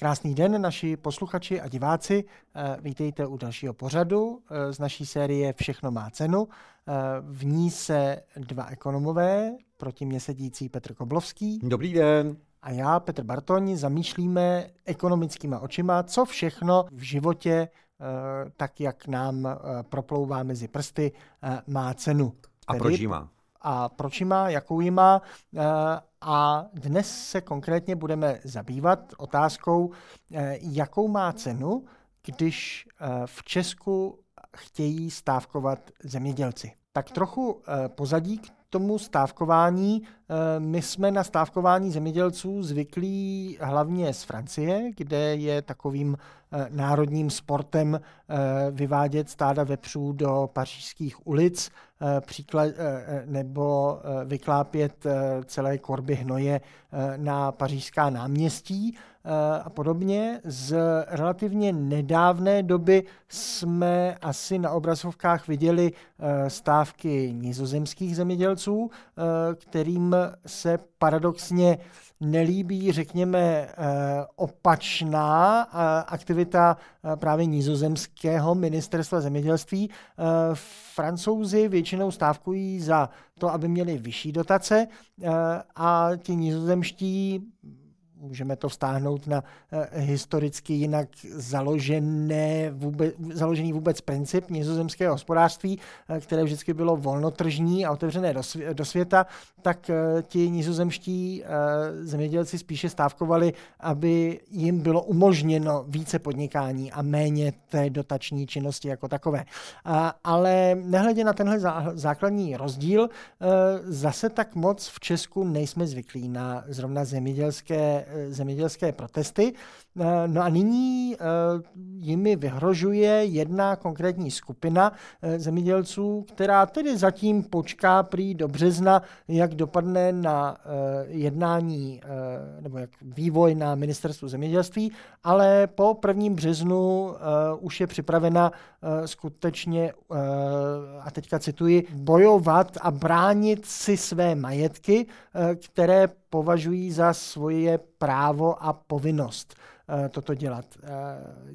Krásný den, naši posluchači a diváci. Vítejte u dalšího pořadu z naší série Všechno má cenu. V ní se dva ekonomové, proti mě sedící Petr Koblovský. Dobrý den. A já, Petr Bartoň, zamýšlíme ekonomickýma očima, co všechno v životě, tak jak nám proplouvá mezi prsty, má cenu. A proč ji má? A proč ji má, jakou ji má a dnes se konkrétně budeme zabývat otázkou, eh, jakou má cenu, když eh, v Česku chtějí stávkovat zemědělci. Tak trochu eh, pozadí k tomu stávkování. My jsme na stávkování zemědělců zvyklí hlavně z Francie, kde je takovým národním sportem vyvádět stáda vepřů do pařížských ulic Eh, příklad, eh, eh, nebo vyklápět celé korby hnoje na pařížská náměstí a podobně. Z relativně nedávné doby jsme asi na obrazovkách viděli stávky nizozemských zemědělců, kterým se paradoxně nelíbí, řekněme, eh, opačná eh, aktivita eh, právě nizozemského ministerstva zemědělství. Francouzi většinou stávkují za to, aby měli vyšší dotace a ti nizozemští můžeme to vztáhnout na eh, historicky jinak založené vůbec, založený vůbec princip nizozemského hospodářství, eh, které vždycky bylo volnotržní a otevřené do, svě, do světa, tak eh, ti nizozemští zemědělci spíše stávkovali, aby jim bylo umožněno více podnikání a méně té dotační činnosti jako takové. Ale nehledě na tenhle základní rozdíl, zase tak moc v Česku nejsme zvyklí na zrovna zemědělské zemědělské protesty. Eh, no a nyní eh, jimi vyhrožuje jedna konkrétní skupina zemědělců, která tedy zatím počká prý do března, jak dopadne na jednání nebo jak vývoj na ministerstvu zemědělství, ale po prvním březnu už je připravena skutečně, a teďka cituji, bojovat a bránit si své majetky, které považují za svoje právo a povinnost. eh, toto dělat. Eh,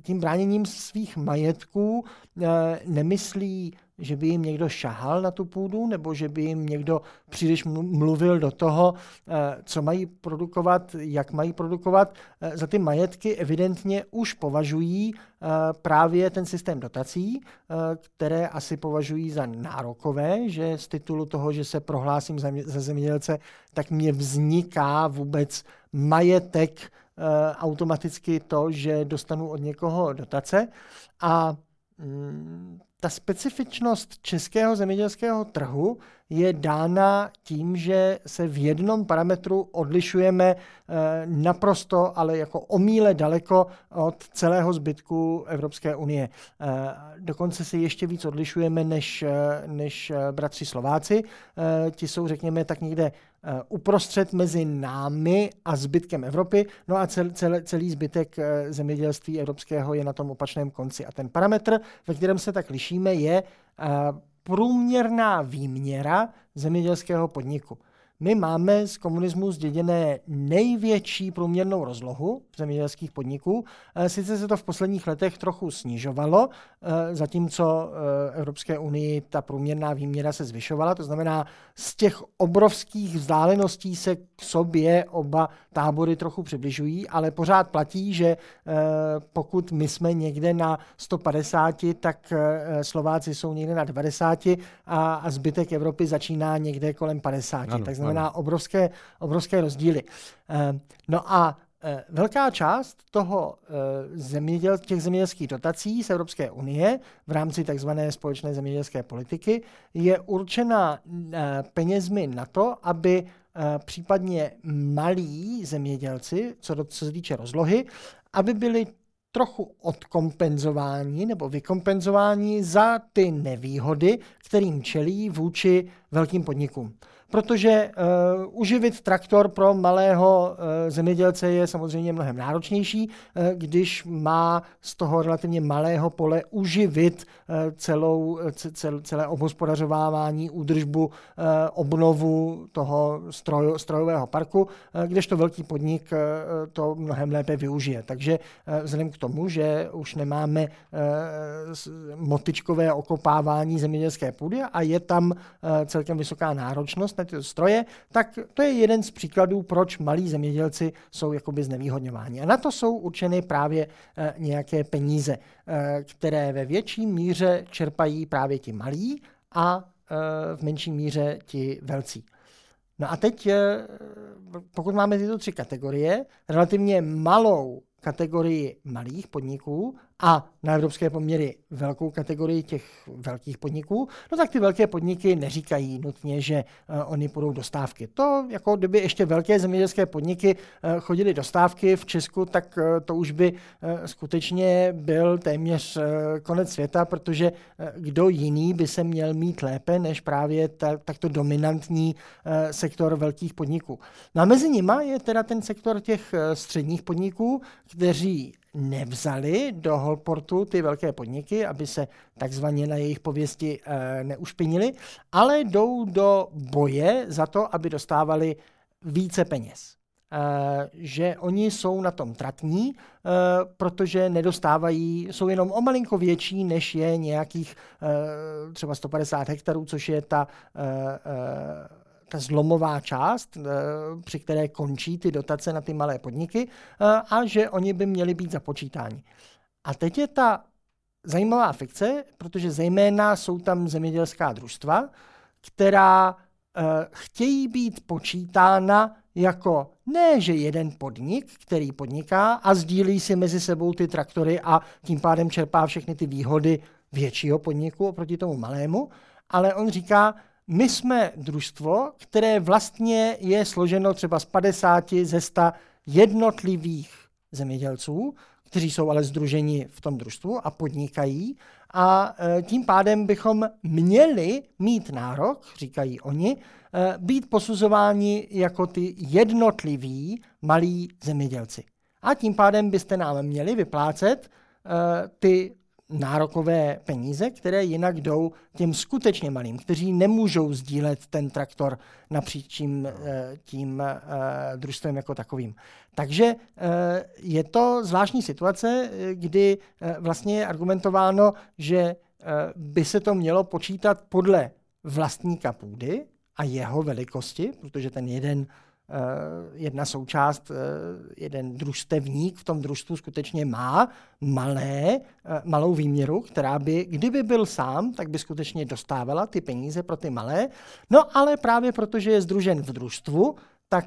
tím bráněním svých majetků eh, nemyslí že by jim někdo šahal na tu půdu, nebo že by jim někdo příliš mluvil do toho, eh, co mají produkovat, jak mají produkovat. Eh, za ty majetky evidentně už považují eh, právě ten systém dotací, které asi považují za nárokové, že z titulu toho, že se prohlásím za zemědělce, tak mě vzniká vůbec majetek automaticky to, že dostanu od někoho dotace. A mm, ta specifičnost českého zemědělského trhu je dána tím, že se v jednom parametru odlišujeme eh, naprosto, ale jako omíle daleko od celého zbytku Evropské unie. Eh, dokonce se ještě víc odlišujeme než, eh, než bratři Slováci. Ti jsou, řekněme, tak někde uprostřed mezi námi a zbytkem Evropy, no a cel, cel, celý zbytek zemědělství evropského je na tom opačném konci. A ten parametr, ve kterém se tak lišíme, je průměrná výměra zemědělského podniku. My máme z komunismu zděděné největší průměrnou rozlohu zemědělských podniků. Eh, sice se to v posledních letech trochu snižovalo, eh, zatímco eh, Evropské unii ta průměrná výměra se zvyšovala. To znamená, z těch obrovských vzdáleností se k sobě oba tábory trochu přibližují, ale pořád platí, že pokud my jsme někde na 150, tak Slováci jsou někde na 90 a zbytek Evropy začíná někde kolem 50. Ano, tak znamená obrovské, obrovské rozdíly. Eh, no a eh, velká část toho eh, zeměděl, těch zemědělských dotací z Evropské unie v rámci tzv. společné zemědělské politiky je určena penězmi na to, aby případně malí zemědělci, co, se týče rozlohy, aby byli trochu odkompenzování nebo vykompenzování za ty nevýhody, kterým čelí vůči velkým podnikům protože uh, uživit traktor pro malého uh, zemědělce je samozřejmě mnohem náročnější, uh, když má z toho relativně malého pole uživit uh, celou, cel, celé obhospodařovávání, údržbu, uh, obnovu toho stroj, strojového parku, uh, kdežto velký podnik uh, to mnohem lépe využije. Takže uh, vzhledem k tomu, že už nemáme uh, motičkové okopávání zemědělské půdy a je tam uh, celkem vysoká náročnost na ty stroje, tak to je jeden z příkladů, proč malí zemědělci jsou jakoby znevýhodňováni. A na to jsou určeny právě eh, nějaké peníze, eh, které ve větší míře čerpají právě ti malí a eh, v menší míře ti velcí. No a teď, pokud máme tyto tři kategorie, relativně malou kategorii malých podniků a na evropské poměry velkou kategorii těch velkých podniků, no tak ty velké podniky neříkají nutně, že uh, oni půjdou do stávky. To, jako kdyby ještě velké zemědělské podniky uh, chodily do stávky v Česku, tak uh, to už by uh, skutečně byl téměř uh, konec světa, protože uh, kdo jiný by se měl mít lépe, než právě ta, takto dominantní uh, sektor velkých podniků. No a mezi nima je teda ten sektor těch uh, středních podniků, kteří nevzali do Holportu ty velké podniky, aby se takzvaně na jejich pověsti e, neušpinili, ale jdou do boje za to, aby dostávali více peněz. E, že oni jsou na tom tratní, e, protože nedostávají, jsou jenom o malinko větší, než je nějakých e, třeba 150 hektarů, což je ta e, e, ta zlomová část, eh, při které končí ty dotace na ty malé podniky eh, a že oni by měli být započítáni. A teď je ta zajímavá fikce, protože zejména jsou tam zemědělská družstva, která eh, chtějí být počítána jako ne, že jeden podnik, který podniká a sdílí si mezi sebou ty traktory a tím pádem čerpá všechny ty výhody většího podniku oproti tomu malému, ale on říká, my jsme družstvo, které vlastně je složeno třeba z 50 ze 100 jednotlivých zemědělců, kteří jsou ale združeni v tom družstvu a podnikají. A e, tím pádem bychom měli mít nárok, říkají oni, e, být posuzováni jako ty jednotliví malí zemědělci. A tím pádem byste nám měli vyplácet e, ty nárokové peníze, které jinak jdou těm skutečně malým, kteří nemůžou sdílet ten traktor napříč tím, eh, tím uh, družstvem jako takovým. Takže uh, je to zvláštní situace, kdy vlastně je argumentováno, že by se to mělo počítat podle vlastníka půdy a jeho velikosti, protože ten jeden Eh, jedna součást, eh, jeden družstevník v tom družstvu skutečně má malé, eh, malou výměru, která by, kdyby byl sám, tak by skutečně dostávala ty peníze pro ty malé. No ale právě protože je združen v družstvu, tak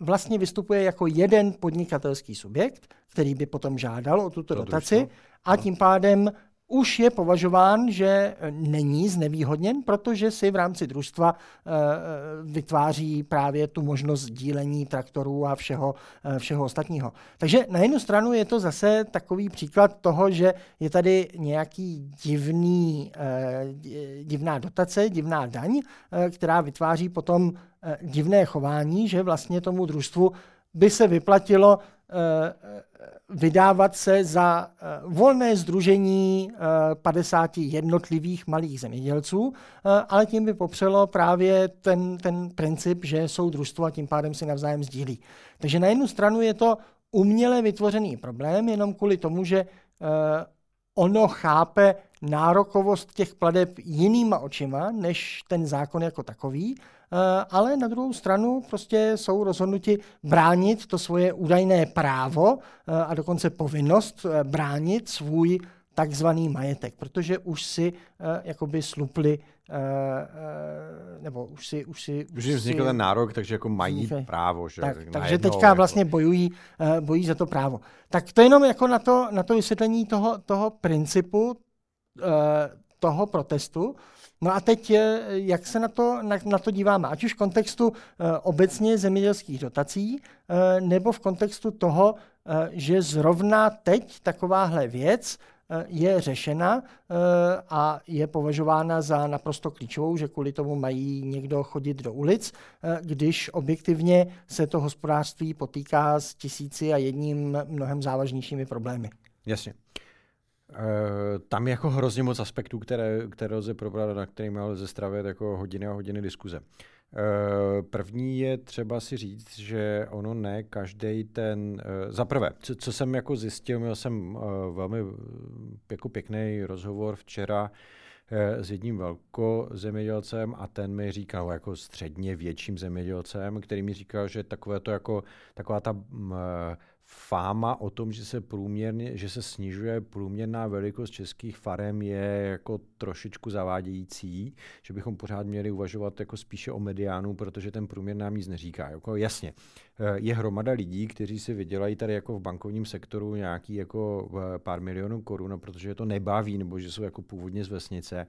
vlastně vystupuje jako jeden podnikatelský subjekt, který by potom žádal o tuto to dotaci a tím pádem už je považován, že není znevýhodněn, protože si v rámci družstva eh, eh, vytváří právě tu možnost dílení traktorů a všeho, eh, všeho ostatního. Takže na jednu stranu je to zase takový příklad toho, že je tady nějaký divný, divná dotace, divná daň, která vytváří potom divné chování, že vlastně tomu družstvu by se vyplatilo vydávat se za eh, volné združení 50 eh, jednotlivých malých zemědělců, eh, ale tím by popřelo právě ten, ten princip, že jsou družstvo a tím pádem si navzájem sdílí. Takže na jednu stranu je to uměle vytvořený problém, jenom kvůli tomu, že ono chápe nárokovost těch pladeb jinýma očima než ten zákon jako takový, eh, ale na druhou stranu prostě jsou rozhodnuti bránit to svoje údajné právo eh, a dokonce povinnost eh, bránit svůj takzvaný majetek, protože už si jakoby slupli nebo už si... Už si už, už vznikl si, ten nárok, takže jako mají vznikli. právo. Že? Tak, takže teďka jako... vlastně bojují, bojují za to právo. Tak to jenom jako na to, na to vysvětlení toho, toho principu toho protestu. No a teď, eh, jak se na to, na, na to díváme, ať už v kontextu uh, obecně zemědělských dotací, nebo v kontextu toho, že zrovna teď takováhle věc je řešena a je považována za naprosto klíčovou, že kvůli tomu mají někdo chodit do ulic, když objektivně se to hospodářství potýká s tisíci a jedním mnohem závažnějšími problémy. Jasně. Eh, tam je jako hrozně moc aspektů, které, které lze probrat, na kterými lze stravit jako hodiny a hodiny diskuze. Eh, první je třeba si říct, že ono ne každý ten, eh, za prvé, co, co jsem jako zjistil, měl jsem velmi jako pěkný rozhovor včera s jedním velkozemědělcem a ten mi říkal jako středně větším zemědělcem, který mi říkal, že takové to jako, taková ta fáma o tom, že se průměrně, že se snižuje průměrná velikost českých farem je jako trošičku zavádějící, že bychom pořád měli uvažovat jako spíše o mediánu, protože ten průměr nám nic neříká. Jako jasně, je hromada lidí, kteří si vydělají tady jako v bankovním sektoru nějaký jako eh, pár milionů korun, protože je to nebaví, nebo že jsou jako původně z vesnice,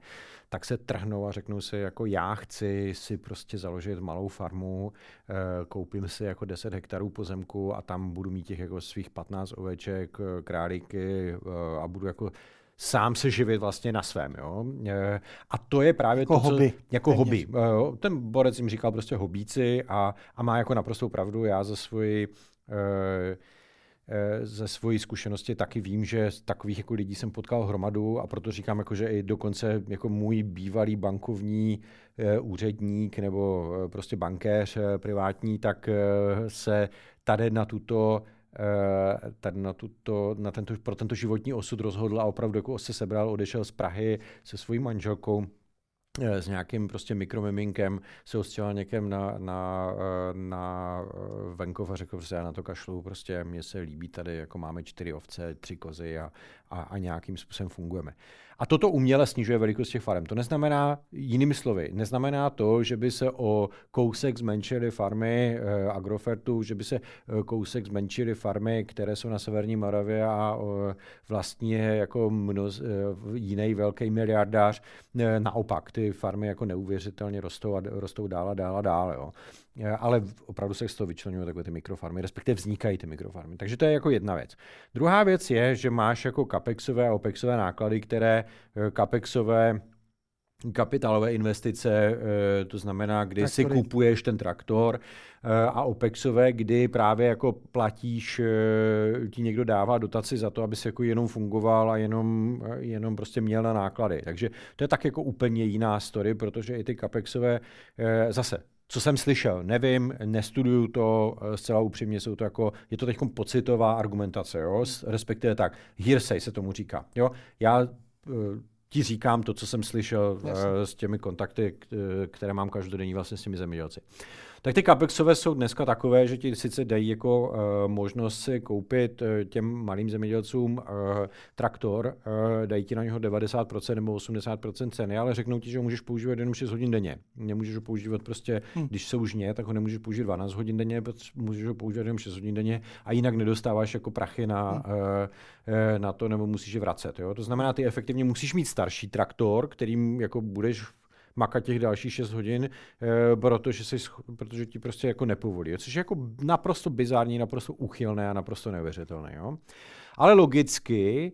tak se trhnou a řeknou si jako já chci si prostě založit malou farmu, eh, koupím si jako 10 hektarů pozemku a tam budu mít těch jako svých 15 oveček, králíky a budu jako sám se živit vlastně na svém. Jo? E, a to je právě jako to, hobby. Co, jako Téměř. hobby. E, ten borec jim říkal prostě hobíci a, a má jako naprostou pravdu. Já za svoji e, ze svojí zkušenosti taky vím, že takových jako lidí jsem potkal hromadu a proto říkám, jako, že i dokonce jako můj bývalý bankovní úředník nebo prostě bankéř privátní, tak se tady na tuto Eh, tady na, tuto, na tento, pro tento životní osud rozhodl a opravdu jako se sebral, odešel z Prahy se svojí manželkou eh, s nějakým prostě mikromiminkem se ostěhoval někam na, na, eh, na venkov a řekl, že já na to kašlu, prostě mně se líbí tady, jako máme čtyři ovce, tři kozy a, a, a nějakým způsobem fungujeme. A toto uměle snižuje velikost těch farem. To neznamená, jinými slovy, neznamená to, že by se o kousek zmenšily farmy eh, Agrofertu, že by se eh, kousek zmenšily farmy, které jsou na severní Moravě a eh, vlastně jako mnoz, eh, jiný velký miliardář. Eh, naopak, ty farmy jako neuvěřitelně rostou a rostou dál a dál a dál. Jo. Eh, ale opravdu se z toho vyčlenují takové ty mikrofarmy, respektive vznikají ty mikrofarmy. Takže to je jako jedna věc. Druhá věc je, že máš jako capexové a opexové náklady, které eh, capexové kapitálové investice, eh, to znamená, kdy Traktory. si kupuješ ten traktor a OPEXové, kdy právě jako platíš, ti někdo dává dotaci za to, aby si jako jenom fungoval a jenom, jenom prostě měl na náklady. Takže to je tak jako úplně jiná story, protože i ty CAPEXové, zase co jsem slyšel, nevím, nestuduju to eh, zcela upřímně, jsou to jako, je to teď pocitová argumentace, jo? respektive tak, hearsay se tomu říká. Jo? Já eh, ti říkám to, co jsem slyšel uh, s těmi kontakty, které mám každodenní vlastně s těmi zemědělci. Tak ty CAPEXové jsou dneska takové, že ti sice dají jako uh, možnost si koupit uh, těm malým zemědělcům uh, traktor, uh, dají ti na něho 90% nebo 80% ceny, ale řeknou ti, že ho můžeš používat jenom 6 hodin denně. Nemůžeš ho používat prostě, hmm. když jsou žně, tak ho nemůžeš použít 12 hodin denně, můžeš ho používat jenom 6 hodin denně a jinak nedostáváš jako prachy na, hmm. uh, na to, nebo musíš je vracet. Jo? To znamená, ty efektivně musíš mít starší traktor, kterým jako budeš makat těch dalších 6 hodin, eh, protože, jsi, protože ti prostě jako nepovolí. Což je jako naprosto bizární, naprosto uchylné a naprosto neuvěřitelné. Jo? Ale logicky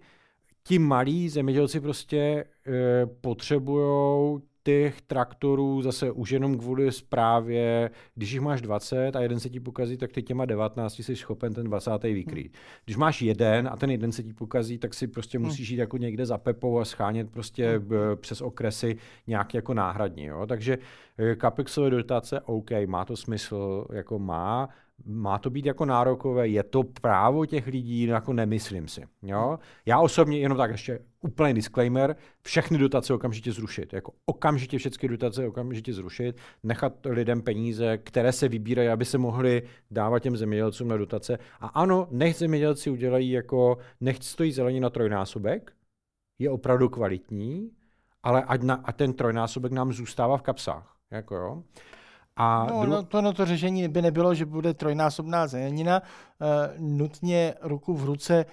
ti malí zemědělci prostě e, potřebují těch traktorů zase už jenom kvůli zprávě, když jich máš 20 a jeden se ti pokazí, tak ty těma 19 jsi schopen ten 20. vykrýt. Hmm. Když máš jeden a ten jeden se ti pokazí, tak si prostě hmm. musíš jít jako někde za pepou a schánět prostě hmm. přes okresy nějak jako náhradní. Jo? Takže eh, capexové dotace, OK, má to smysl, jako má, má to být jako nárokové, je to právo těch lidí, no jako nemyslím si. Jo? Já osobně, jenom tak ještě úplný disclaimer, všechny dotace okamžitě zrušit. Jako okamžitě všechny dotace okamžitě zrušit, nechat lidem peníze, které se vybírají, aby se mohli dávat těm zemědělcům na dotace. A ano, nech zemědělci udělají jako, nech stojí zelení na trojnásobek, je opravdu kvalitní, ale ať, na, ať ten trojnásobek nám zůstává v kapsách. Jako jo. A no, dru... no, to, no, to řešení by nebylo, že bude trojnásobná zelenina. Uh, nutně ruku v ruce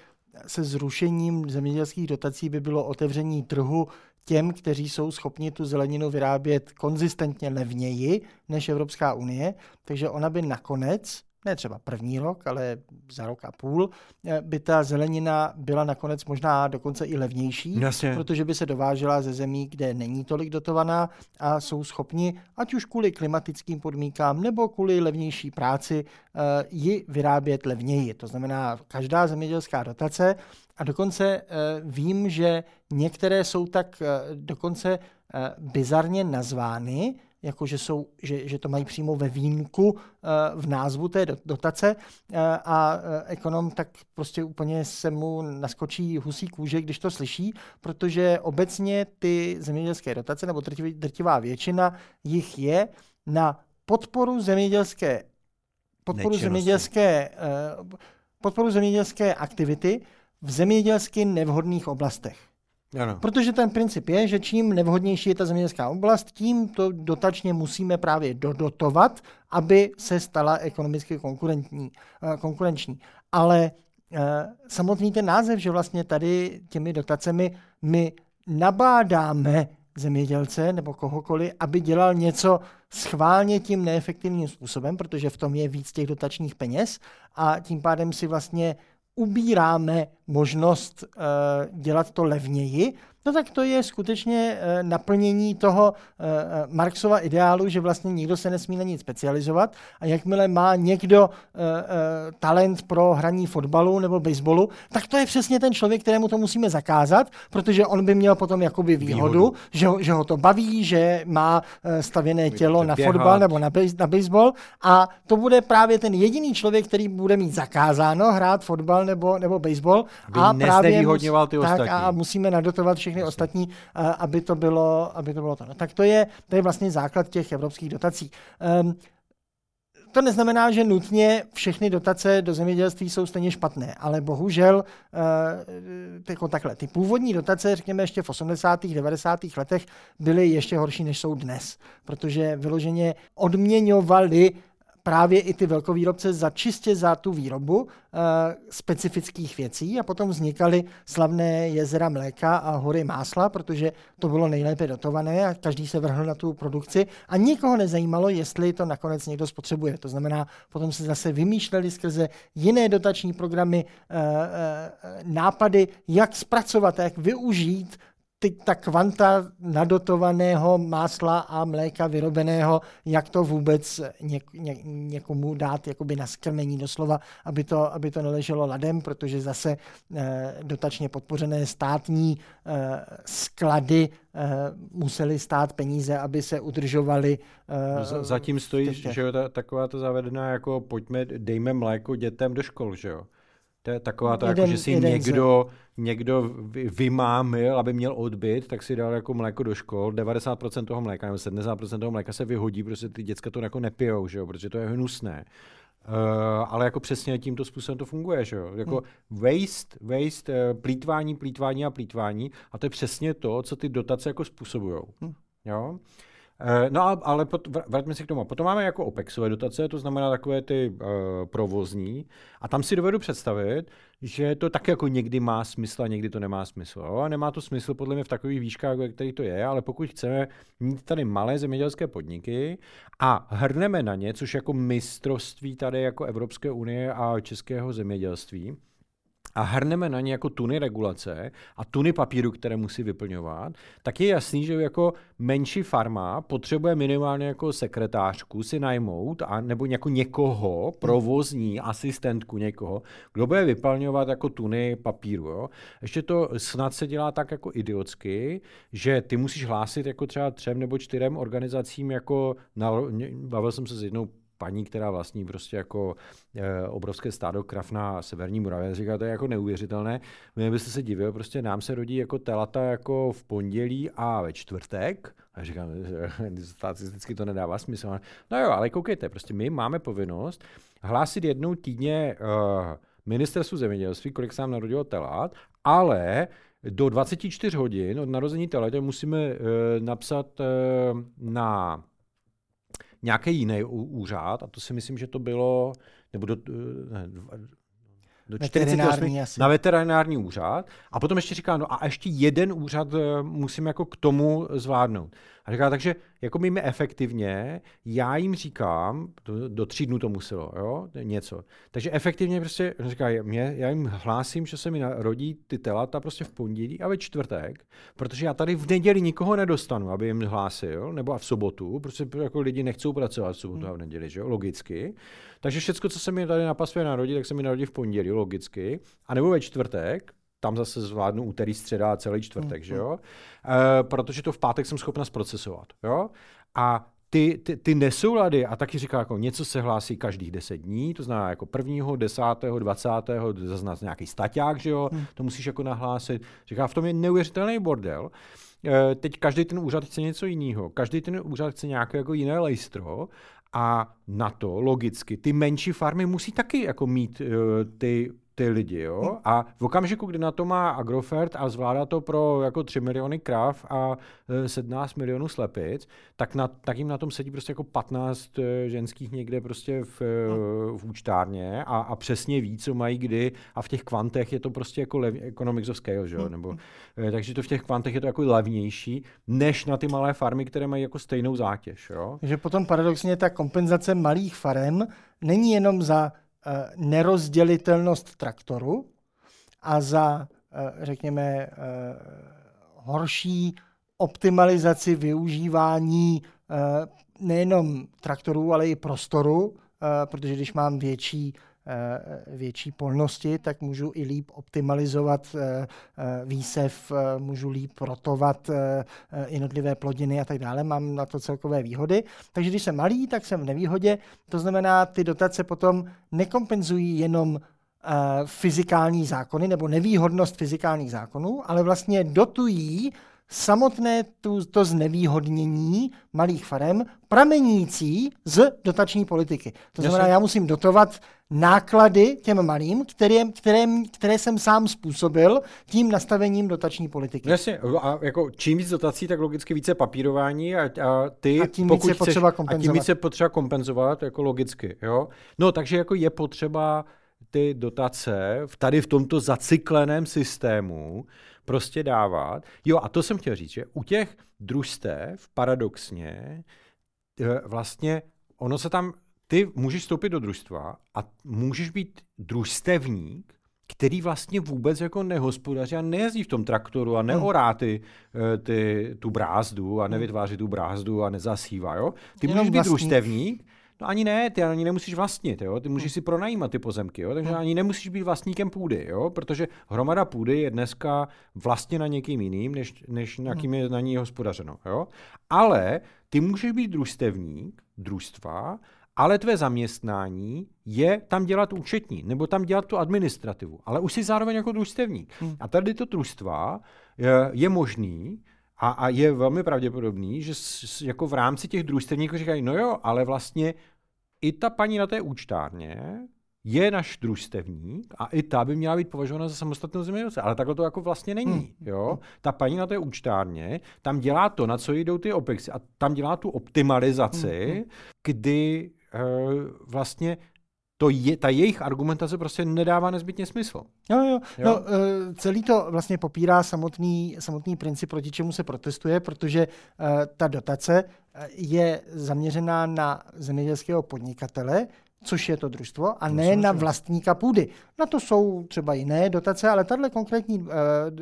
se zrušením zemědělských dotací by bylo otevření trhu těm, kteří jsou schopni tu zeleninu vyrábět konzistentně levněji než Evropská unie, takže ona by nakonec ne třeba první rok, ale za rok a půl, eh, by ta zelenina byla nakonec možná dokonce i levnější, Jasně. protože by se dovážela ze zemí, kde není tolik dotovaná a jsou schopni, ať už kvůli klimatickým podmínkám nebo kvůli levnější práci, eh, ji vyrábět levněji. To znamená, každá zemědělská dotace a dokonce eh, vím, že některé jsou tak dokonce bizarně nazvány, jako že, jsou, že, že to mají přímo ve výjimku eh, v názvu té dotace eh, a eh, ekonom tak prostě úplně se mu naskočí husí kůže, když to slyší, protože obecně ty zemědělské dotace, nebo drtivá většina jich je na podporu zemědělské podporu zemědělské, podporu zemědělské aktivity v zemědělsky nevhodných oblastech. Ano. Protože ten princip je, že čím nevhodnější je ta zemědělská oblast, tím to dotačně musíme právě dodotovat, aby se stala ekonomicky konkurentní, eh, konkurenční. Ale eh, samotný ten název, že vlastně tady těmi dotacemi my nabádáme zemědělce nebo kohokoliv, aby dělal něco schválně tím neefektivním způsobem, protože v tom je víc těch dotačních peněz a tím pádem si vlastně ubíráme možnost uh, dělat to levněji, no tak to je skutečně uh, naplnění toho uh, Marxova ideálu, že vlastně nikdo se nesmí na nic specializovat. A jakmile má někdo talent pro hraní fotbalu nebo baseballu, tak to je přesně ten člověk, kterému to musíme zakázat, protože on by měl potom jakoby výhodu, výhodu. Že, ho, že ho to baví, že má stavěné tělo na fotbal nebo na, base, na baseball. A to bude právě ten jediný člověk, který bude mít zakázáno hrát fotbal nebo, nebo baseball aby a právě mus, ty ostatní. Tak a musíme nadotovat všechny Jasně. ostatní, aby to bylo, aby to bylo to. No, tak to je, to je vlastně základ těch evropských dotací. Um, to neznamená, že nutně všechny dotace do zemědělství jsou stejně špatné, ale bohužel uh, jako takhle, ty původní dotace, řekněme ještě v 80. 90. letech, byly ještě horší, než jsou dnes, protože vyloženě odměňovali právě i ty velkovýrobce za čistě za tu výrobu uh, specifických věcí a potom vznikaly slavné jezera mléka a hory másla, protože to bylo nejlépe dotované a každý se vrhl na tu produkci a nikoho nezajímalo, jestli to nakonec někdo spotřebuje. To znamená, potom se zase vymýšleli skrze jiné dotační programy uh, uh, nápady, jak zpracovat, jak využít ty, ta kvanta nadotovaného másla a mléka vyrobeného, jak to vůbec něk, ně, někomu dát jakoby na skrmení doslova, aby to, aby to neleželo ladem, protože zase eh, dotačně podpořené státní eh, sklady eh, museli stát peníze, aby se udržovaly. Eh, Zatím stojí, že jo, ta, taková to zavedená, jako pojďme, dejme mléko dětem do škol, že jo? To je taková to, jeden, jako, že si někdo, z... někdo vymámil, aby měl odbyt, tak si dal jako mléko do škol. 90% toho mléka nebo 70% toho mléka se vyhodí, protože ty děcka to jako nepijou, že jo? protože to je hnusné. Uh, ale jako přesně tímto způsobem to funguje, že jo? Jako hmm. waste, waste, uh, plítvání, plítvání a plítvání a to je přesně to, co ty dotace jako způsobují. Hmm. Jo? Eh, no ale pot, vraťme se k tomu. Potom máme jako OPEXové dotace, to znamená takové ty uh, provozní. A tam si dovedu představit, že to tak jako někdy má smysl a někdy to nemá smysl. Jo? A nemá to smysl podle mě v takových výškách, který to je, ale pokud chceme mít tady malé zemědělské podniky a hrneme na ně, což jako mistrovství tady jako Evropské unie a českého zemědělství, a hrneme na ně jako tuny regulace a tuny papíru, které musí vyplňovat, tak je jasný, že jako menší farma potřebuje minimálně jako sekretářku si najmout a nebo jako někoho, provozní asistentku někoho, kdo bude vyplňovat jako tuny papíru. Jo? Ještě to snad se dělá tak jako idiotsky, že ty musíš hlásit jako třeba třem nebo čtyřem organizacím jako, na, bavil jsem se s jednou paní, která vlastní prostě jako e, obrovské stádo krav na severní Moravě. Říká, to je jako neuvěřitelné. Mě byste se divil, prostě nám se rodí jako telata jako v pondělí a ve čtvrtek. A říkám, statisticky to nedává smysl. No jo, ale koukejte, prostě my máme povinnost hlásit jednou týdně uh, ministerstvu zemědělství, kolik se nám narodilo telat, ale do 24 hodin od narození telat musíme uh, napsat uh, na nějaký jiný úřad, a to si myslím, že to bylo, nebo do, ne, do 48 asi. na veterinární úřad a potom ještě říká, no a ještě jeden úřad eh, musím jako k tomu zvládnout. A říká, takže jako míme efektivně, já jim říkám, do, do tří dnů to muselo, jo, něco. Takže efektivně prostě, říká, mě, já jim hlásím, že se mi narodí ty telata prostě v pondělí a ve čtvrtek, protože já tady v neděli nikoho nedostanu, aby jim hlásil, nebo a v sobotu, protože jako lidi nechcou pracovat v sobotu a v neděli, že jo, logicky. Takže všechno, co se mi tady na pasvě narodí, tak se mi narodí v pondělí, logicky. A nebo ve čtvrtek, tam zase zvládnu úterý, středa a celý čtvrtek, mm, že jo? E, protože to v pátek jsem schopna zprocesovat, jo? A ty, ty, ty nesoulady, a taky říká, jako něco se hlásí každých 10 dní, to znamená jako prvního, desátého, dvacátého, zase nějaký staťák, že jo, hmm. to musíš jako nahlásit. Říká, v tom je neuvěřitelný bordel. E, teď každý ten úřad chce něco jiného, každý ten úřad chce nějaké jako jiné lejstro a na to logicky ty menší farmy musí taky jako mít uh, ty ty lidi, jo? Hm. A v okamžiku, kdy na to má Agrofert a zvládá to pro jako 3 miliony krav a 17 e, milionů slepic, tak, na, tak jim na tom sedí prostě jako 15 e, ženských někde prostě v, hm. v účtárně a, a přesně ví, co mají kdy a v těch kvantech je to prostě jako lev, economics of scale, že jo? Hm. Nebo, takže to v těch kvantech je to jako levnější, než na ty malé farmy, které mají jako stejnou zátěž, jo? Takže potom paradoxně ta kompenzace malých farem není jenom za nerozdělitelnost traktoru a za, eh, řekněme, eh, horší optimalizaci využívání nejenom traktorů, ale i prostoru, protože když mám větší větší polnosti, tak můžu i líp optimalizovat výsev, můžu líp rotovat jednotlivé plodiny a tak dále. Mám na to celkové výhody. Takže když jsem malý, tak jsem v nevýhodě. To znamená, ty dotace potom nekompenzují jenom fyzikální zákony nebo nevýhodnost fyzikálních zákonů, ale vlastně dotují samotné tu, to znevýhodnění malých farem pramenící z dotační politiky. To znamená, já musím dotovat náklady těm malým, které, které, které jsem sám způsobil tím nastavením dotační politiky. Jasně, a jako čím víc dotací, tak logicky více papírování a, a ty, a tím pokud víc je potřeba kompenzovat. A tím víc je potřeba kompenzovat, jako logicky, jo. No, takže jako je potřeba ty dotace v tady v tomto zacykleném systému prostě dávat. Jo, a to jsem chtěl říct, že u těch družstev paradoxně eh, vlastně ono se tam, ty můžeš vstoupit do družstva a můžeš být družstevník, který vlastně vůbec jako nehospodaří a nejezdí v tom traktoru a neorá ty, eh, ty, tu brázdu a nevytváří tu brázdu a nezasívá, jo? Ty můžeš být družstevník, No ani ne, ty ani nemusíš vlastnit, jo? ty můžeš si pronajímat ty pozemky, jo? takže ani nemusíš být vlastníkem půdy, jo? protože hromada půdy je dneska vlastně na někým jiným, než, než na kým je na ní hospodařeno. Jo? Ale ty můžeš být družstevník, družstva, ale tvé zaměstnání je tam dělat účetní, nebo tam dělat tu administrativu, ale už jsi zároveň jako družstevník. Hmm. A tady to družstva je, je možný, a, a je velmi pravděpodobný, že s, jako v rámci těch družstevníků říkají, no jo, ale vlastně i ta paní na té účtárně je náš družstevník a i ta by měla být považována za samostatnou zemědělce. Ale takhle to jako vlastně není. Hmm. Jo? Ta paní na té účtárně tam dělá to, na co jdou ty OPEXy a tam dělá tu optimalizaci, hmm. kdy uh, vlastně to je, ta jejich argumentace prostě nedává nezbytně smysl. Jo, jo. jo? No, eh, celý to vlastně popírá samotný, samotný princip, proti čemu se protestuje, protože uh, ta dotace eh, je zaměřená na zemědělského podnikatele, což je to družstvo, a ne na vlastníka půdy. Na to jsou třeba jiné dotace, ale tahle konkrétní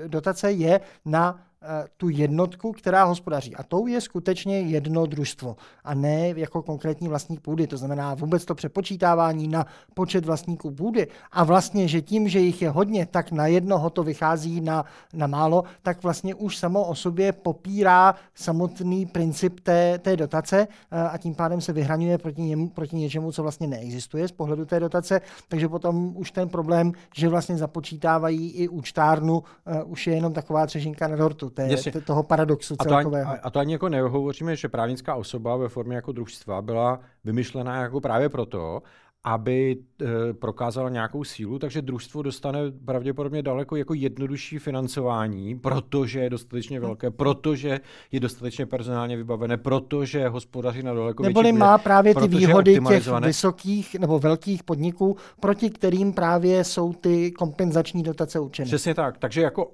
dotace je na Eh, tu jednotku, která hospodaří. A tou je skutečně jedno družstvo a ne jako konkrétní vlastník půdy. To znamená vůbec to přepočítávání na počet vlastníků půdy a vlastně, že tím, že jich je hodně, tak na jednoho to vychází na, na málo, tak vlastně už samo o sobě popírá samotný princip té, té dotace eh, a tím pádem se vyhraňuje proti, němu, proti něčemu, co vlastně neexistuje z pohledu té dotace. Takže potom už ten problém, že vlastně započítávají i účtárnu, uh, už je jenom taková třešinka na dortu té, Jasně. toho paradoxu celkového. A to, ani, a to ani jako nehovoříme, že právnická osoba ve formě jako družstva byla vymyšlená jako právě proto, aby e, prokázala nějakou sílu, takže družstvo dostane pravděpodobně daleko jako jednodušší financování, protože je dostatečně velké, protože je dostatečně personálně vybavené, protože hospodaří na daleko Neboli má právě ty výhody těch vysokých nebo velkých podniků, proti kterým právě jsou ty kompenzační dotace určeny. Přesně tak. Takže jako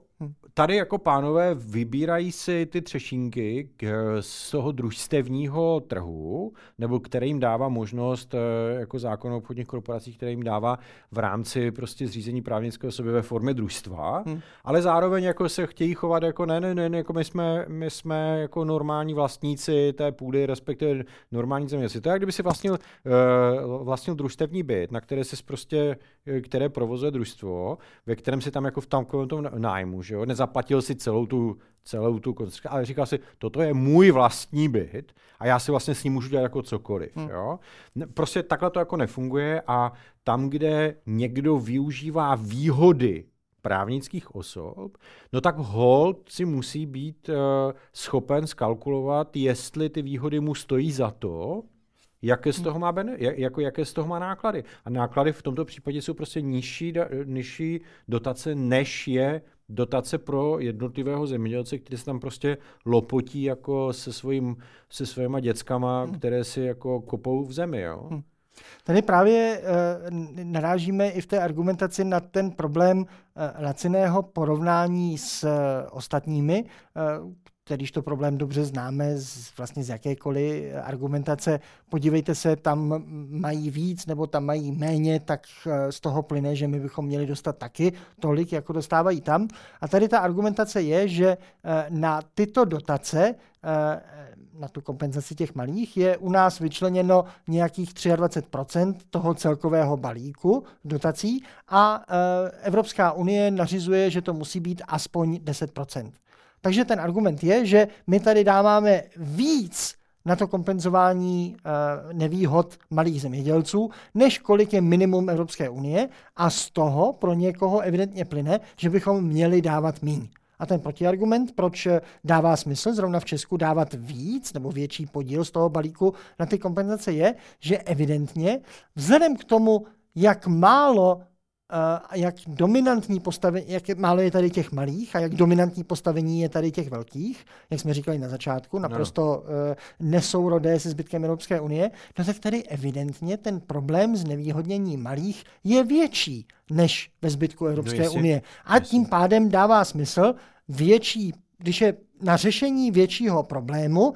tady jako pánové vybírají si ty třešínky z toho družstevního trhu, nebo který jim dává možnost eh, jako zákon o obchodních korporacích, který jim dává v rámci prostě zřízení právnické osoby ve formě družstva, hmm. ale zároveň jako se chtějí chovat jako ne, ne, ne, jako my jsme, my jsme jako normální vlastníci té půdy, respektive normální zemědělci. To je, jak kdyby si vlastnil, uh, vlastnil družstevní byt, na které se prostě, eh, které provozuje družstvo, ve kterém si tam jako v tam tom nájmu, že jo, nezaplatil si celou tu, celou tu konstrukci, ale říkal si, toto je můj vlastní byt a já si vlastně s ním můžu dělat jako cokoliv. Hmm. Jo? Prostě takhle to jako nefunguje a tam, kde někdo využívá výhody právnických osob, no tak hold si musí být uh, schopen skalkulovat, jestli ty výhody mu stojí za to, jaké z hmm. toho má, bene, jako jaké z toho má náklady. A náklady v tomto případě jsou prostě nižší, nižší dotace, než je dotace pro jednotlivého zemědělce, který se tam prostě lopotí jako se, svým, se svýma dětskama, hmm. které si jako kopou v zemi. Jo? Hmm. Tady právě uh, narážíme i v té argumentaci na ten problém uh, laciného porovnání s uh, ostatními, uh, když to problém dobře známe z, vlastně z jakékoliv argumentace, podívejte se, tam mají víc nebo tam mají méně, tak z toho plyne, že my bychom měli dostat taky tolik, jako dostávají tam. A tady ta argumentace je, že na tyto dotace na tu kompenzaci těch malých, je u nás vyčleněno nějakých 23% toho celkového balíku dotací a Evropská unie nařizuje, že to musí být aspoň 10%. Takže ten argument je, že my tady dáváme víc na to kompenzování uh, nevýhod malých zemědělců, než kolik je minimum Evropské unie a z toho pro někoho evidentně plyne, že bychom měli dávat míň. A ten protiargument, proč dává smysl zrovna v Česku dávat víc nebo větší podíl z toho balíku na ty kompenzace, je, že evidentně vzhledem k tomu, jak málo jak dominantní postavení, jak málo je tady těch malých a jak dominantní postavení je tady těch velkých, jak jsme říkali na začátku, naprosto no. uh, nesourodé se zbytkem Evropské unie, no tak tady evidentně ten problém z nevýhodnění malých je větší než ve zbytku Evropské no jestli, unie. A jestli. tím pádem dává smysl větší, když je na řešení většího problému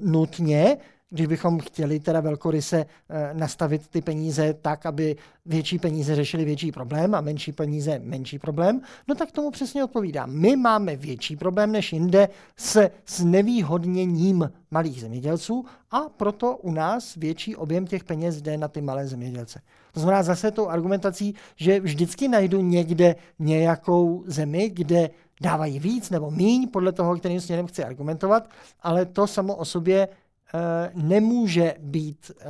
nutně když bychom chtěli teda velkoryse eh, nastavit ty peníze tak, aby větší peníze řešily větší problém a menší peníze menší problém, no tak tomu přesně odpovídá. My máme větší problém než jinde se s nevýhodněním malých zemědělců a proto u nás větší objem těch peněz jde na ty malé zemědělce. To znamená zase tou argumentací, že vždycky najdu někde nějakou zemi, kde dávají víc nebo míň, podle toho, kterým směrem chci argumentovat, ale to samo o sobě nemůže být uh,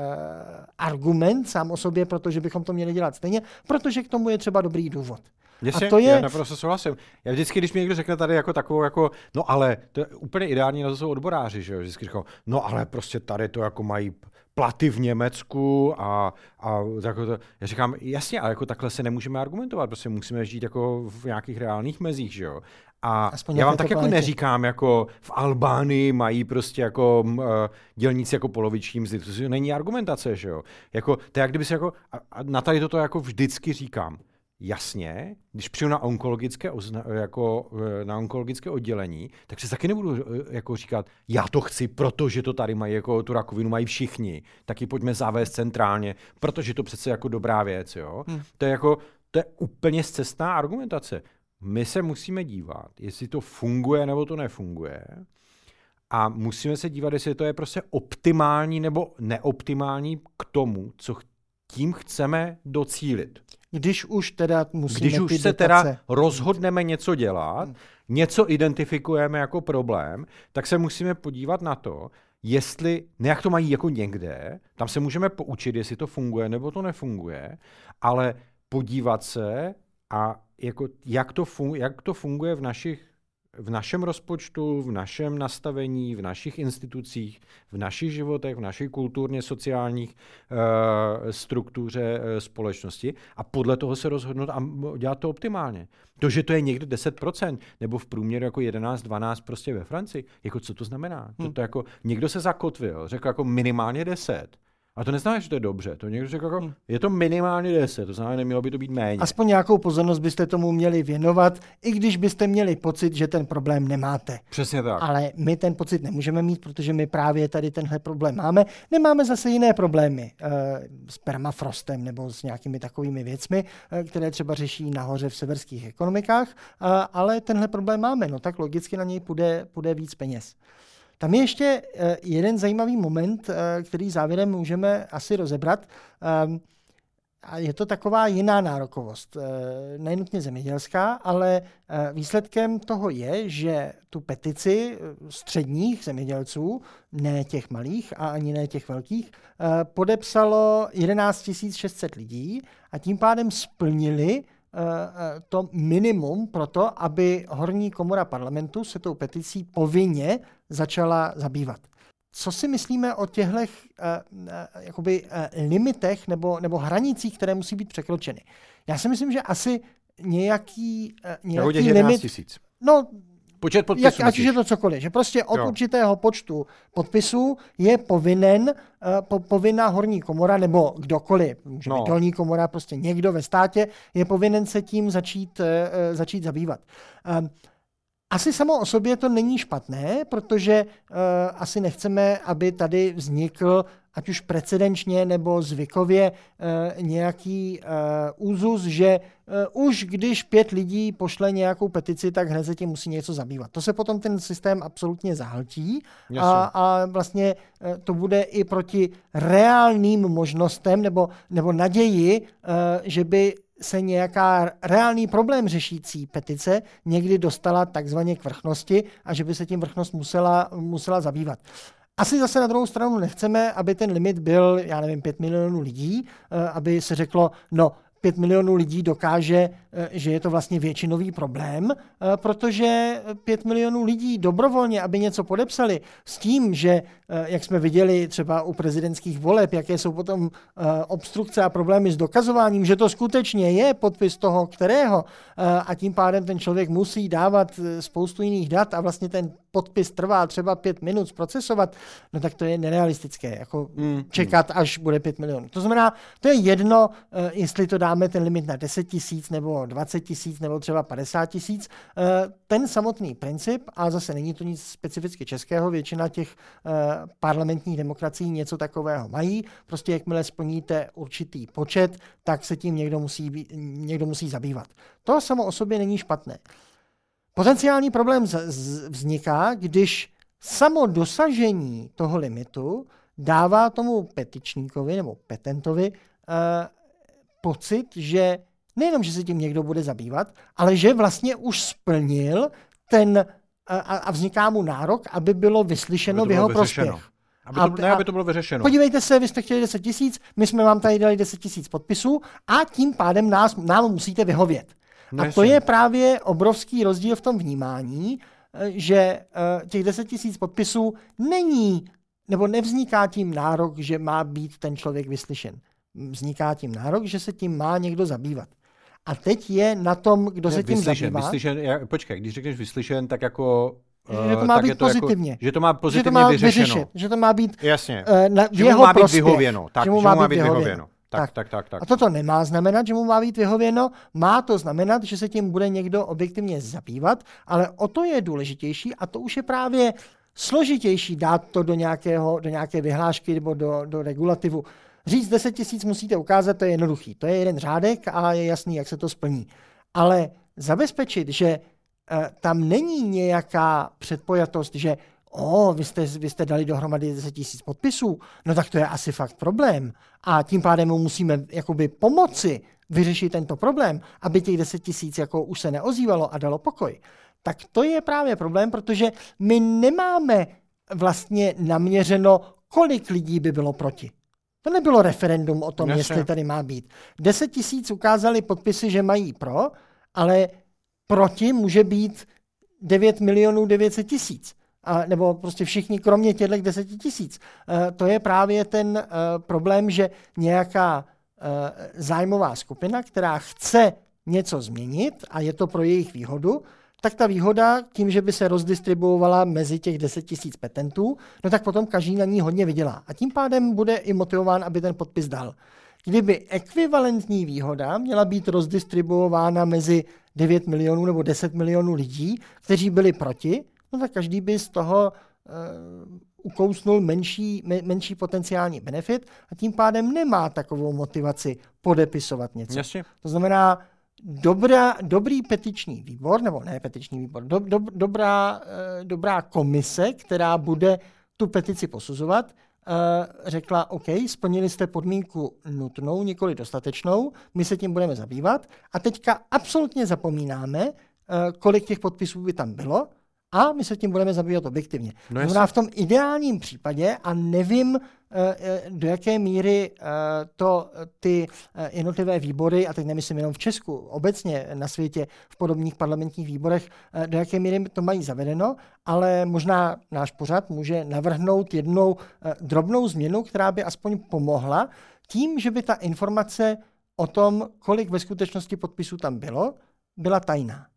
argument sám o sobě, protože bychom to měli dělat stejně, protože k tomu je třeba dobrý důvod. Jasně, a to je... já naprosto souhlasím. Já vždycky, když mi někdo řekne tady jako takovou, jako, no ale, to je úplně ideální, na to jsou odboráři, že jo, vždycky říkám, no ale prostě tady to jako mají platy v Německu a, a jako to, já říkám, jasně, ale jako takhle se nemůžeme argumentovat, prostě musíme žít jako v nějakých reálných mezích, že jo. A Aspoň já vám tak jako neříkám, jako v Albánii mají prostě jako uh, dělníci jako poloviční mzdy, to není argumentace, že jo. Jako, to je jak kdyby se jako, a, a na tady toto jako vždycky říkám, jasně, když přijdu na onkologické, jako, eh, na onkologické oddělení, tak si taky nebudu eh, jako říkat, já to chci, protože to tady mají, jako tu rakovinu mají všichni, tak ji pojďme zavést centrálně, protože to přece jako dobrá věc, jo. Hmm. To je jako, to je úplně zcestná argumentace. My se musíme dívat, jestli to funguje nebo to nefunguje. A musíme se dívat, jestli to je prostě optimální nebo neoptimální k tomu, co tím chceme docílit. Když už teda musíme Když už se teda rozhodneme něco dělat, hmm. něco identifikujeme jako problém, tak se musíme podívat na to, jestli, ne jak to mají jako někde, tam se můžeme poučit, jestli to funguje nebo to nefunguje, ale podívat se a jako jak, to funguje, jak to funguje v našich v našem rozpočtu, v našem nastavení, v našich institucích, v našich životech, v naší kulturně sociálních uh, struktuře uh, společnosti a podle toho se rozhodnout a dělat to optimálně. To, že to je někde 10% nebo v průměru jako 11, 12 prostě ve Francii, jako co to znamená? Hmm. To, to jako, někdo se zakotvil, řekl jako minimálně 10 a to neznamená, že to je dobře. To někdo řekl, jako, je to minimálně 10, to znamená, nemělo by to být méně. Aspoň nějakou pozornost byste tomu měli věnovat, i když byste měli pocit, že ten problém nemáte. Přesně tak. Ale my ten pocit nemůžeme mít, protože my právě tady tenhle problém máme. Nemáme zase jiné problémy uh, s permafrostem nebo s nějakými takovými věcmi, uh, které třeba řeší nahoře v severských ekonomikách, uh, ale tenhle problém máme. No tak logicky na něj půjde, půjde víc peněz. Tam je ještě eh, jeden zajímavý moment, eh, který závěrem můžeme asi rozebrat. Ehm, a je to taková jiná nárokovost, eh, nenutně zemědělská, ale výsledkem toho je, že tu petici středních zemědělců, ne těch malých a ani ne těch velkých, podepsalo 11 600 lidí a tím pádem splnili to minimum pro to, aby horní komora parlamentu se tou peticí povinně začala zabývat. Co si myslíme o těchto uh, jakoby, uh, limitech nebo, nebo hranicích, které musí být překročeny? Já si myslím, že asi nějaký, uh, nějaký limit... Tisíc. No, Počet podpisů. Jak, ať už je to cokoliv. Že prostě od jo. určitého počtu podpisů je povinen, uh, po, povinná horní komora nebo kdokoliv, může no. být dolní komora, prostě někdo ve státě, je povinen se tím začít, uh, začít zabývat. Um, asi samo o sobě to není špatné, protože uh, asi nechceme, aby tady vznikl ať už precedenčně nebo zvykově uh, nějaký uh, úzus, že uh, už když pět lidí pošle nějakou petici, tak hned se tím musí něco zabývat. To se potom ten systém absolutně zahltí a, a vlastně uh, to bude i proti reálným možnostem nebo, nebo naději, uh, že by se nějaká reálný problém řešící petice někdy dostala takzvaně k vrchnosti a že by se tím vrchnost musela, musela zabývat. Asi zase na druhou stranu nechceme, aby ten limit byl, já nevím, 5 milionů lidí, eh, aby se řeklo, no, 5 milionů lidí dokáže, eh, že je to vlastně většinový problém, eh, protože 5 milionů lidí dobrovolně, aby něco podepsali, s tím, že, jak jsme viděli třeba u prezidentských voleb, jaké jsou potom obstrukce a problémy s dokazováním, že to skutečně je podpis toho, kterého, a tím pádem ten člověk musí dávat spoustu jiných dat a vlastně ten podpis trvá třeba pět minut zprocesovat, no tak to je nerealistické, jako mm. čekat, až bude pět milionů. To znamená, to je jedno, jestli to dáme ten limit na 10 tisíc, nebo 20 tisíc, nebo třeba 50 tisíc. Ten samotný princip, a zase není to nic specificky českého, většina těch parlamentních demokracií něco takového mají, prostě jakmile splníte určitý počet, tak se tím někdo musí, někdo musí zabývat. To samo o sobě není špatné. Potenciální problém vzniká, když samo dosažení toho limitu dává tomu petičníkovi nebo petentovi uh, pocit, že nejenom, že se tím někdo bude zabývat, ale že vlastně už splnil ten a, a vzniká mu nárok, aby bylo vyslyšeno aby v jeho prospěch. Aby to, ne, aby to bylo vyřešeno. Podívejte se, vy jste chtěli 10 tisíc, my jsme vám tady dali 10 tisíc podpisů a tím pádem nás, nám musíte vyhovět. No, a to je právě obrovský rozdíl v tom vnímání, eh, že eh, těch 10 tisíc podpisů není, nebo nevzniká tím nárok, že má být ten člověk vyslyšen. Vzniká tím nárok, že se tím má někdo zabývat. A teď je na tom, kdo ne, se tím vyslyšen, zabývá. Vyslyšen, já, počkej, když řekneš vyslyšen, tak jako že to má být to jako- pozitivně. Jako, že to má pozitivně že to má vyřešeno. Vyřešit, že to má být Jasně. Uh, na, že jeho má být vyhověno. Tak, že mu má, že mu má být vyhověno. vyhověno. Tak, tak, tak, tak. A toto nemá znamenat, že mu má být vyhověno, má to znamenat, že se tím bude někdo objektivně zabývat, ale o to je důležitější a to už je právě složitější dát to do, nějakého, do nějaké vyhlášky nebo do, do regulativu. Říct 10 tisíc musíte ukázat, to je jednoduchý. To je jeden řádek a je jasný, jak se to splní. Ale zabezpečit, že uh, tam není nějaká předpojatost, že o, vy jste, vy jste dali dohromady 10 tisíc podpisů, no tak to je asi fakt problém. A tím pádem mu musíme jakoby pomoci vyřešit tento problém, aby těch 10 tisíc jako už se neozývalo a dalo pokoj. Tak to je právě problém, protože my nemáme vlastně naměřeno, kolik lidí by bylo proti. To nebylo referendum o tom, Jasně. jestli tady má být. 10 tisíc ukázali podpisy, že mají pro, ale proti může být 9 milionů 900 tisíc. A, nebo prostě všichni, kromě těchto 10 tisíc. E, to je právě ten e, problém, že nějaká e, zájmová skupina, která chce něco změnit a je to pro jejich výhodu, tak ta výhoda tím, že by se rozdistribuovala mezi těch 10 tisíc petentů, no tak potom každý na ní hodně vydělá. A tím pádem bude i motivován, aby ten podpis dal. Kdyby ekvivalentní výhoda měla být rozdistribuována mezi 9 milionů nebo 10 milionů lidí, kteří byli proti, no tak každý by z toho uh, ukousnul menší, menší potenciální benefit a tím pádem nemá takovou motivaci podepisovat něco. Jasně. To znamená, dobrá, dobrý petiční výbor, nebo ne petiční výbor, do, do, dobrá, uh, dobrá komise, která bude tu petici posuzovat, uh, řekla, OK, splnili jste podmínku nutnou, nikoli dostatečnou, my se tím budeme zabývat. A teďka absolutně zapomínáme, uh, kolik těch podpisů by tam bylo, a my se tím budeme zabývat objektivně. No Znamená v tom ideálním případě, a nevím, eh, eh, do jaké míry eh, to ty jednotlivé výbory, a teď nemyslím jenom v Česku, obecně na světě v podobných parlamentních výborech, do jaké míry to mají zavedeno, ale možná náš pořad může navrhnout jednou drobnou změnu, která by aspoň pomohla tím, že by ta informace o tom, kolik ve skutečnosti podpisů tam bylo, byla tajná.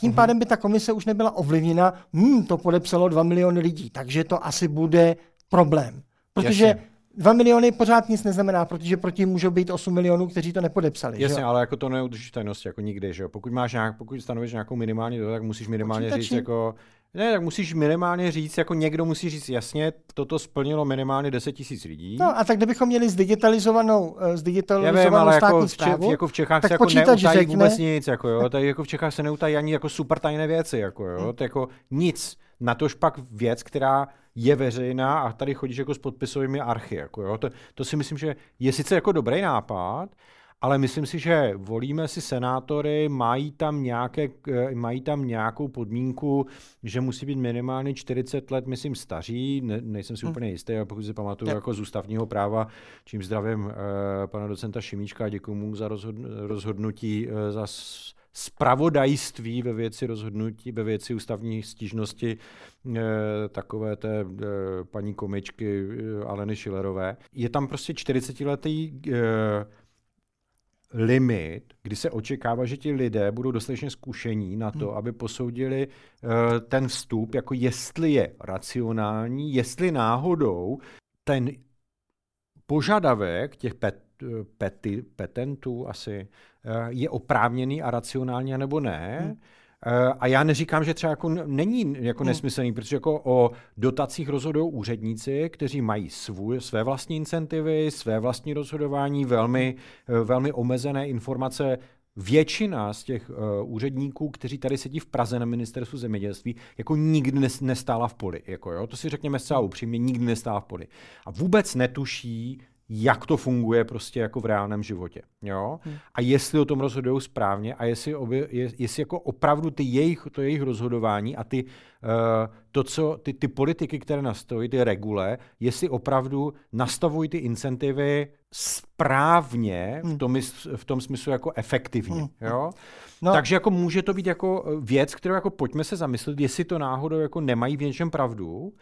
Tím pádem by ta komise už nebyla ovlivněna, hm, to podepsalo 2 miliony lidí, takže to asi bude problém. Protože Jasně. 2 miliony pořád nic neznamená, protože proti můžou být 8 milionů, kteří to nepodepsali. Jasně, že? ale jako to neudržíš tajnost jako nikdy, že jo? Pokud máš nějak, pokud stanovíš nějakou minimální tak musíš minimálně Počítačí. říct jako ne, tak musíš minimálně říct, jako někdo musí říct jasně, toto splnilo minimálně 10 tisíc lidí. No a tak kdybychom měli zdigitalizovanou, eh, zdigitalizovanou Já vím, ale státní jako v, zprávu, jako v Čechách tak se jako neutají řekne... vůbec nic, jako jo, tady jako v Čechách se neutají ani jako super tajné věci, jako jo, hmm. to jako nic. Na tož pak věc, která je veřejná a tady chodíš jako s podpisovými archy, jako jo, to, to si myslím, že je sice jako dobrý nápad, ale myslím si, že volíme si senátory, mají tam, nějaké, eh, mají tam nějakou podmínku, že musí být minimálně 40 let, myslím, staří, ne, nejsem si hmm. úplně jistý, ale pokud si pamatuju jako z ústavního práva, čím zdravím uh, pana docenta Šimíčka a děkuji mu za rozhodnutí, uh, za spravodajství ve věci rozhodnutí, ve věci ústavní stížnosti takové té paní komičky Aleny Šilerové. Je tam prostě 40-letý limit, kdy se očekává, že ti lidé budou dostatečně zkušení na to, hmm. aby posoudili uh, ten vstup, jako jestli je racionální, jestli náhodou ten požadavek těch pet, peti, petentů asi uh, je oprávněný a racionální, nebo ne. Hmm Eh, a já neříkám, že třeba jako není jako hmm. nesmyslný, protože jako o dotacích rozhodují úředníci, kteří mají svůj, své vlastní incentivy, své vlastní rozhodování, velmi, eh, velmi omezené informace. Většina z těch uh, úředníků, kteří tady sedí v Praze na ministerstvu zemědělství, jako nikdy nestála v poli. Jako jo? To si řekněme zcela upřímně, nikdy nestála v poli. A vůbec netuší, jak to funguje prostě jako v reálném životě. Jo? Hmm. A jestli o tom rozhodují správně a jestli, obě, jestli jako opravdu ty jejich, to jejich rozhodování a ty, uh, to, co, ty, ty politiky, které nastavují, ty regule, jestli opravdu nastavují ty incentivy správně, hmm. v, tom, v tom smyslu jako efektivně. Hmm. Jo? No. Takže jako může to být jako věc, kterou jako pojďme se zamyslet, jestli to náhodou jako nemají v něčem pravdu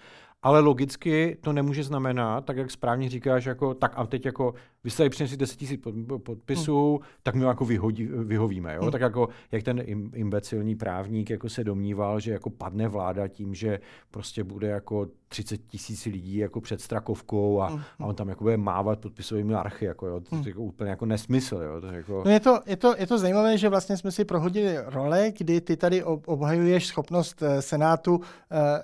ale logicky to nemůže znamenat, tak jak správně říkáš, jako, tak a teď jako vy jste přinesli 10 000 podpisů, hmm. tak my jako vyhodí, vyhovíme. Jo? Hmm. Tak jako, jak ten imbecilní právník jako se domníval, že jako padne vláda tím, že prostě bude jako 30 tisíc lidí jako před Strakovkou a, hmm. a on tam jako bude mávat podpisovými archy. Jako, jo? To, to, hmm. jako úplně jako nesmysl. Jo? To, jako... no je, to, je, to, je to zajímavé, že vlastně jsme si prohodili role, kdy ty tady obhajuješ schopnost eh, Senátu uh,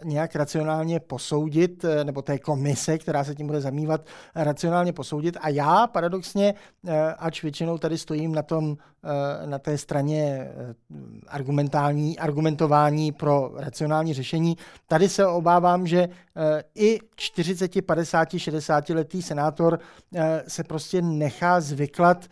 nějak racionálně posoudit, uh, nebo té komise, která se tím bude zamývat, racionálně posoudit. A já paradoxně, eh, ač většinou tady stojím na, tom, eh, na té straně eh, argumentální, argumentování pro racionální řešení, tady se obávám, že i 40, 50, 60 letý senátor se prostě nechá zvyklat,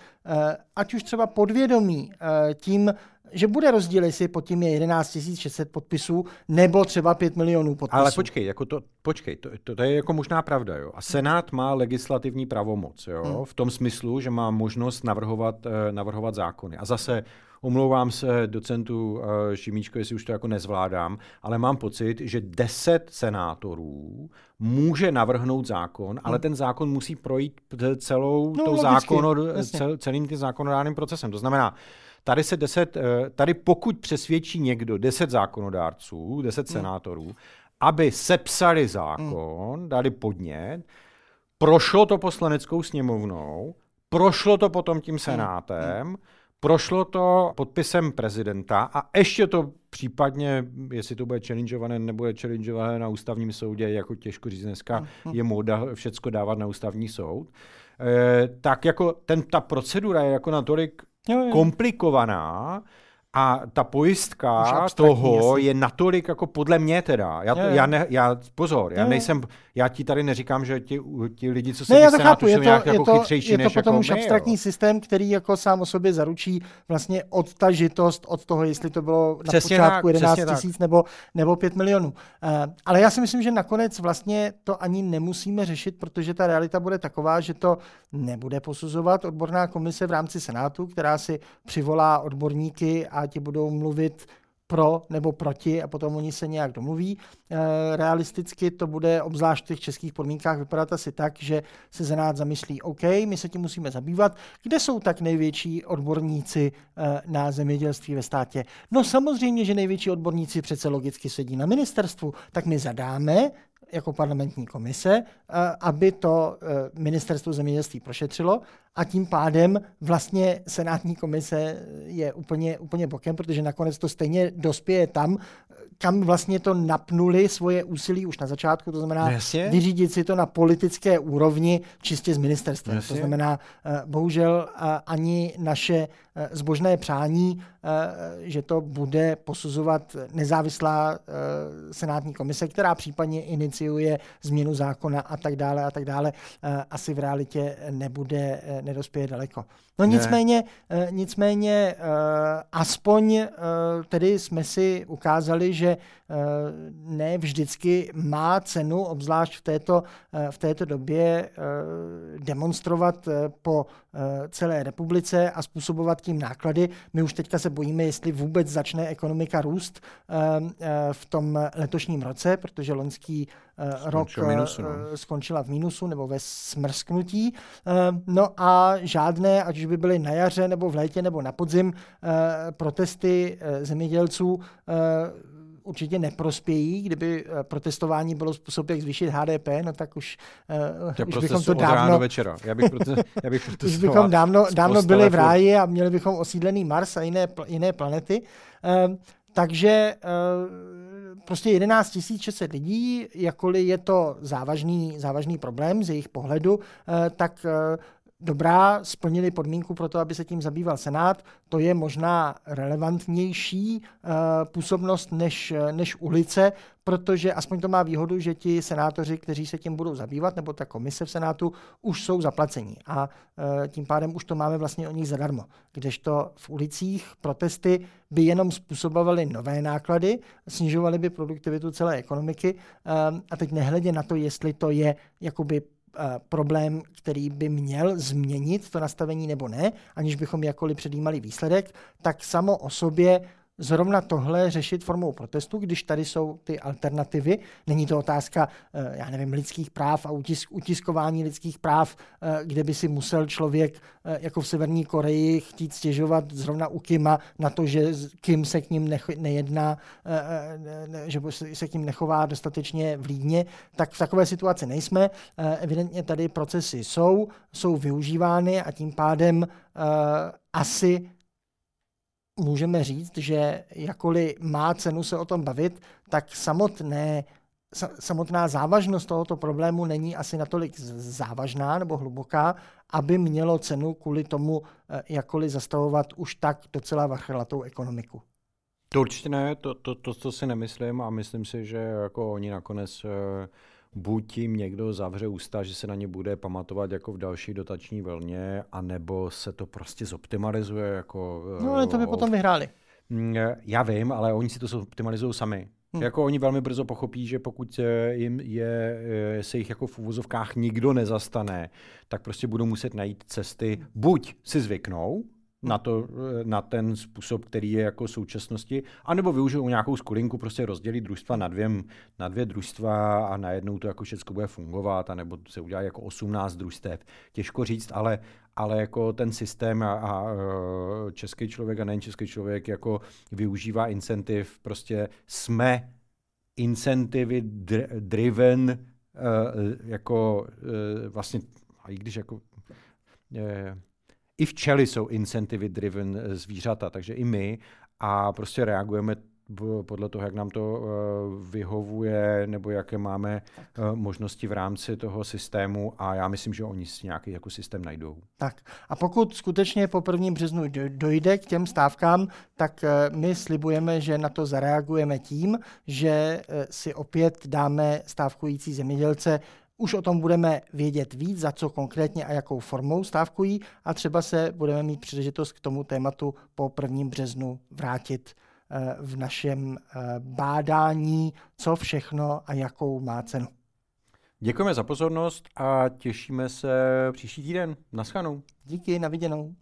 ať už třeba podvědomí tím, že bude rozdíl, jestli pod tím je 11 600 podpisů nebo třeba 5 milionů podpisů. Ale počkej, jako to, počkej to, to, to je jako možná pravda. Jo? A Senát má legislativní pravomoc jo? Hmm. v tom smyslu, že má možnost navrhovat, eh, navrhovat zákony. A zase Omlouvám se docentu uh, Šimíčko, jestli už to jako nezvládám, ale mám pocit, že 10 senátorů může navrhnout zákon, hmm. ale ten zákon musí projít celou no, tou zákono, cel, celým tím zákonodárným procesem. To znamená, tady se deset, eh, tady pokud přesvědčí někdo 10 zákonodárců, 10 hmm. senátorů, aby sepsali zákon, hmm. dali podnět, prošlo to poslaneckou sněmovnou, prošlo to potom tím hmm. senátem, hmm Prošlo to podpisem prezidenta a ještě to případně, jestli to bude challengeované, nebude challengeované na ústavním soudě, jako těžko říct dneska, je móda všecko dávat na ústavní soud, e, tak jako ten, ta procedura je jako natolik komplikovaná, a ta pojistka toho je natolik jako podle mě teda. Já, je, já, ne, já pozor, já nejsem, já ti tady neříkám, že ti, ti lidi, co se ne, já to chápu, je to, nějak je jako to, chytřejší je to než potom jako už my, abstraktní jo. systém, který jako sám o sobě zaručí vlastně odtažitost od toho, jestli to bylo přesně na počátku tak, 11 tisíc nebo, nebo 5 milionů. Uh, ale já si myslím, že nakonec vlastně to ani nemusíme řešit, protože ta realita bude taková, že to nebude posuzovat odborná komise v rámci Senátu, která si přivolá odborníky a ti budou mluvit mluvit pro nebo proti a potom oni se nějak domluví. Eh, realisticky to bude obzvlášť v těch českých podmínkách vypadat asi tak, že se Senát zamyslí, OK, my se tím musíme zabývat. Kde jsou tak největší odborníci eh, na zemědělství ve státě? No samozřejmě, že největší odborníci přece logicky sedí na ministerstvu, tak my zadáme jako parlamentní komise, eh, aby to ministerstvo zemědělství prošetřilo a tím pádem vlastně senátní komise je úplně, úplně bokem, protože nakonec to stejně dospěje tam, kam vlastně to napnuli svoje úsilí už na začátku, to znamená no Jasně. vyřídit si to na politické úrovni čistě z ministerstva. To znamená, eh, bohužel eh, ani naše eh, zbožné přání, že to bude posuzovat nezávislá senátní komise, která případně iniciuje změnu zákona a tak dále a tak dále, asi v realitě nebude, nedospěje daleko. No nicméně, ne. nicméně aspoň tedy jsme si ukázali, že ne vždycky má cenu, obzvlášť v této, v této době, demonstrovat po celé republice a způsobovat tím náklady. My už teďka se bojíme, jestli vůbec začne ekonomika růst v tom letošním roce, protože loňský rok minusu, no. skončila v mínusu nebo ve smrsknutí. No a žádné, ať už by byly na jaře nebo v létě nebo na podzim, protesty zemědělců určitě neprospějí. Kdyby eh, protestování bylo způsob, jak zvýšit HDP, no tak už, uh, už bychom to dávno... večera. Já bych, proto, já bych už bychom dávno, dávno byli v ráji a měli bychom osídlený Mars a jiné, jiné planety. Uh, takže uh, prostě 11 600 lidí, jakkoliv je to závažný, závažný problém z jejich pohledu, tak dobrá, splnili podmínku pro to, aby se tím zabýval Senát. To je možná relevantnější uh, působnost než, než ulice, protože aspoň to má výhodu, že ti senátoři, kteří se tím budou zabývat, nebo ta komise v Senátu, už jsou zaplacení. A uh, tím pádem už to máme vlastně o nich zadarmo. Kdežto v ulicích protesty by jenom způsobovaly nové náklady, snižovaly by produktivitu celé ekonomiky uh, a teď nehledě na to, jestli to je jakoby Eh, problém, který by měl změnit to nastavení nebo ne, aniž bychom jakkoliv předjímali výsledek, tak samo o sobě zrovna tohle řešit formou protestu, když tady jsou ty alternativy. Není to otázka, eh, já nevím, lidských práv a utisk, utiskování lidských práv, eh, kde by si musel člověk jako v Severní Koreji chtít stěžovat zrovna u Kima na to, že Kim se k ním nejedná, že se k ním nechová dostatečně vlídně, tak v takové situaci nejsme. Evidentně tady procesy jsou, jsou využívány a tím pádem asi můžeme říct, že jakoli má cenu se o tom bavit, tak samotné samotná závažnost tohoto problému není asi natolik závažná nebo hluboká, aby mělo cenu kvůli tomu eh, jakkoliv zastavovat už tak docela vachrlatou ekonomiku. To určitě ne, to, to, to, to si nemyslím a myslím si, že jako oni nakonec eh, buď tím někdo zavře ústa, že se na ně bude pamatovat jako v další dotační vlně, anebo se to prostě zoptimalizuje. Jako, no ale to by o, potom vyhráli. Mm, já vím, ale oni si to optimalizují sami. Hmm. Jako oni velmi brzo pochopí, že pokud eh, jim je, eh, se jich jako v úvozovkách nikdo nezastane, tak prostě budou muset najít cesty, buď si zvyknou, na, to, eh, na ten způsob, který je jako současnosti, anebo využijou nějakou skulinku, prostě rozdělit družstva na dvě, na dvě družstva a najednou to jako všechno bude fungovat, anebo se udělá jako 18 družstev. Těžko říct, ale, ale jako ten systém a, a eh, český člověk a nejen český člověk jako využívá incentiv, prostě jsme incentivy driven uh, jako vlastně, i když jako i včely jsou incentivy driven eh, zvířata, takže i my a prostě reagujeme podle toho, jak nám to eh, vyhovuje, nebo jaké máme tak. Eh, možnosti v rámci toho systému a já myslím, že oni si nějaký jako systém najdou. Tak a pokud skutečně po prvním březnu dojde k těm stávkám, tak my slibujeme, že na to zareagujeme tím, že si opět dáme stávkující zemědělce už o tom budeme vědět víc, za co konkrétně a jakou formou stávkují a třeba se budeme mít příležitost k tomu tématu po 1. březnu vrátit eh, v našem eh, bádání, co všechno a jakou má cenu. Děkujeme za pozornost a těšíme se příští týden. Naschanou. Díky, na viděnou.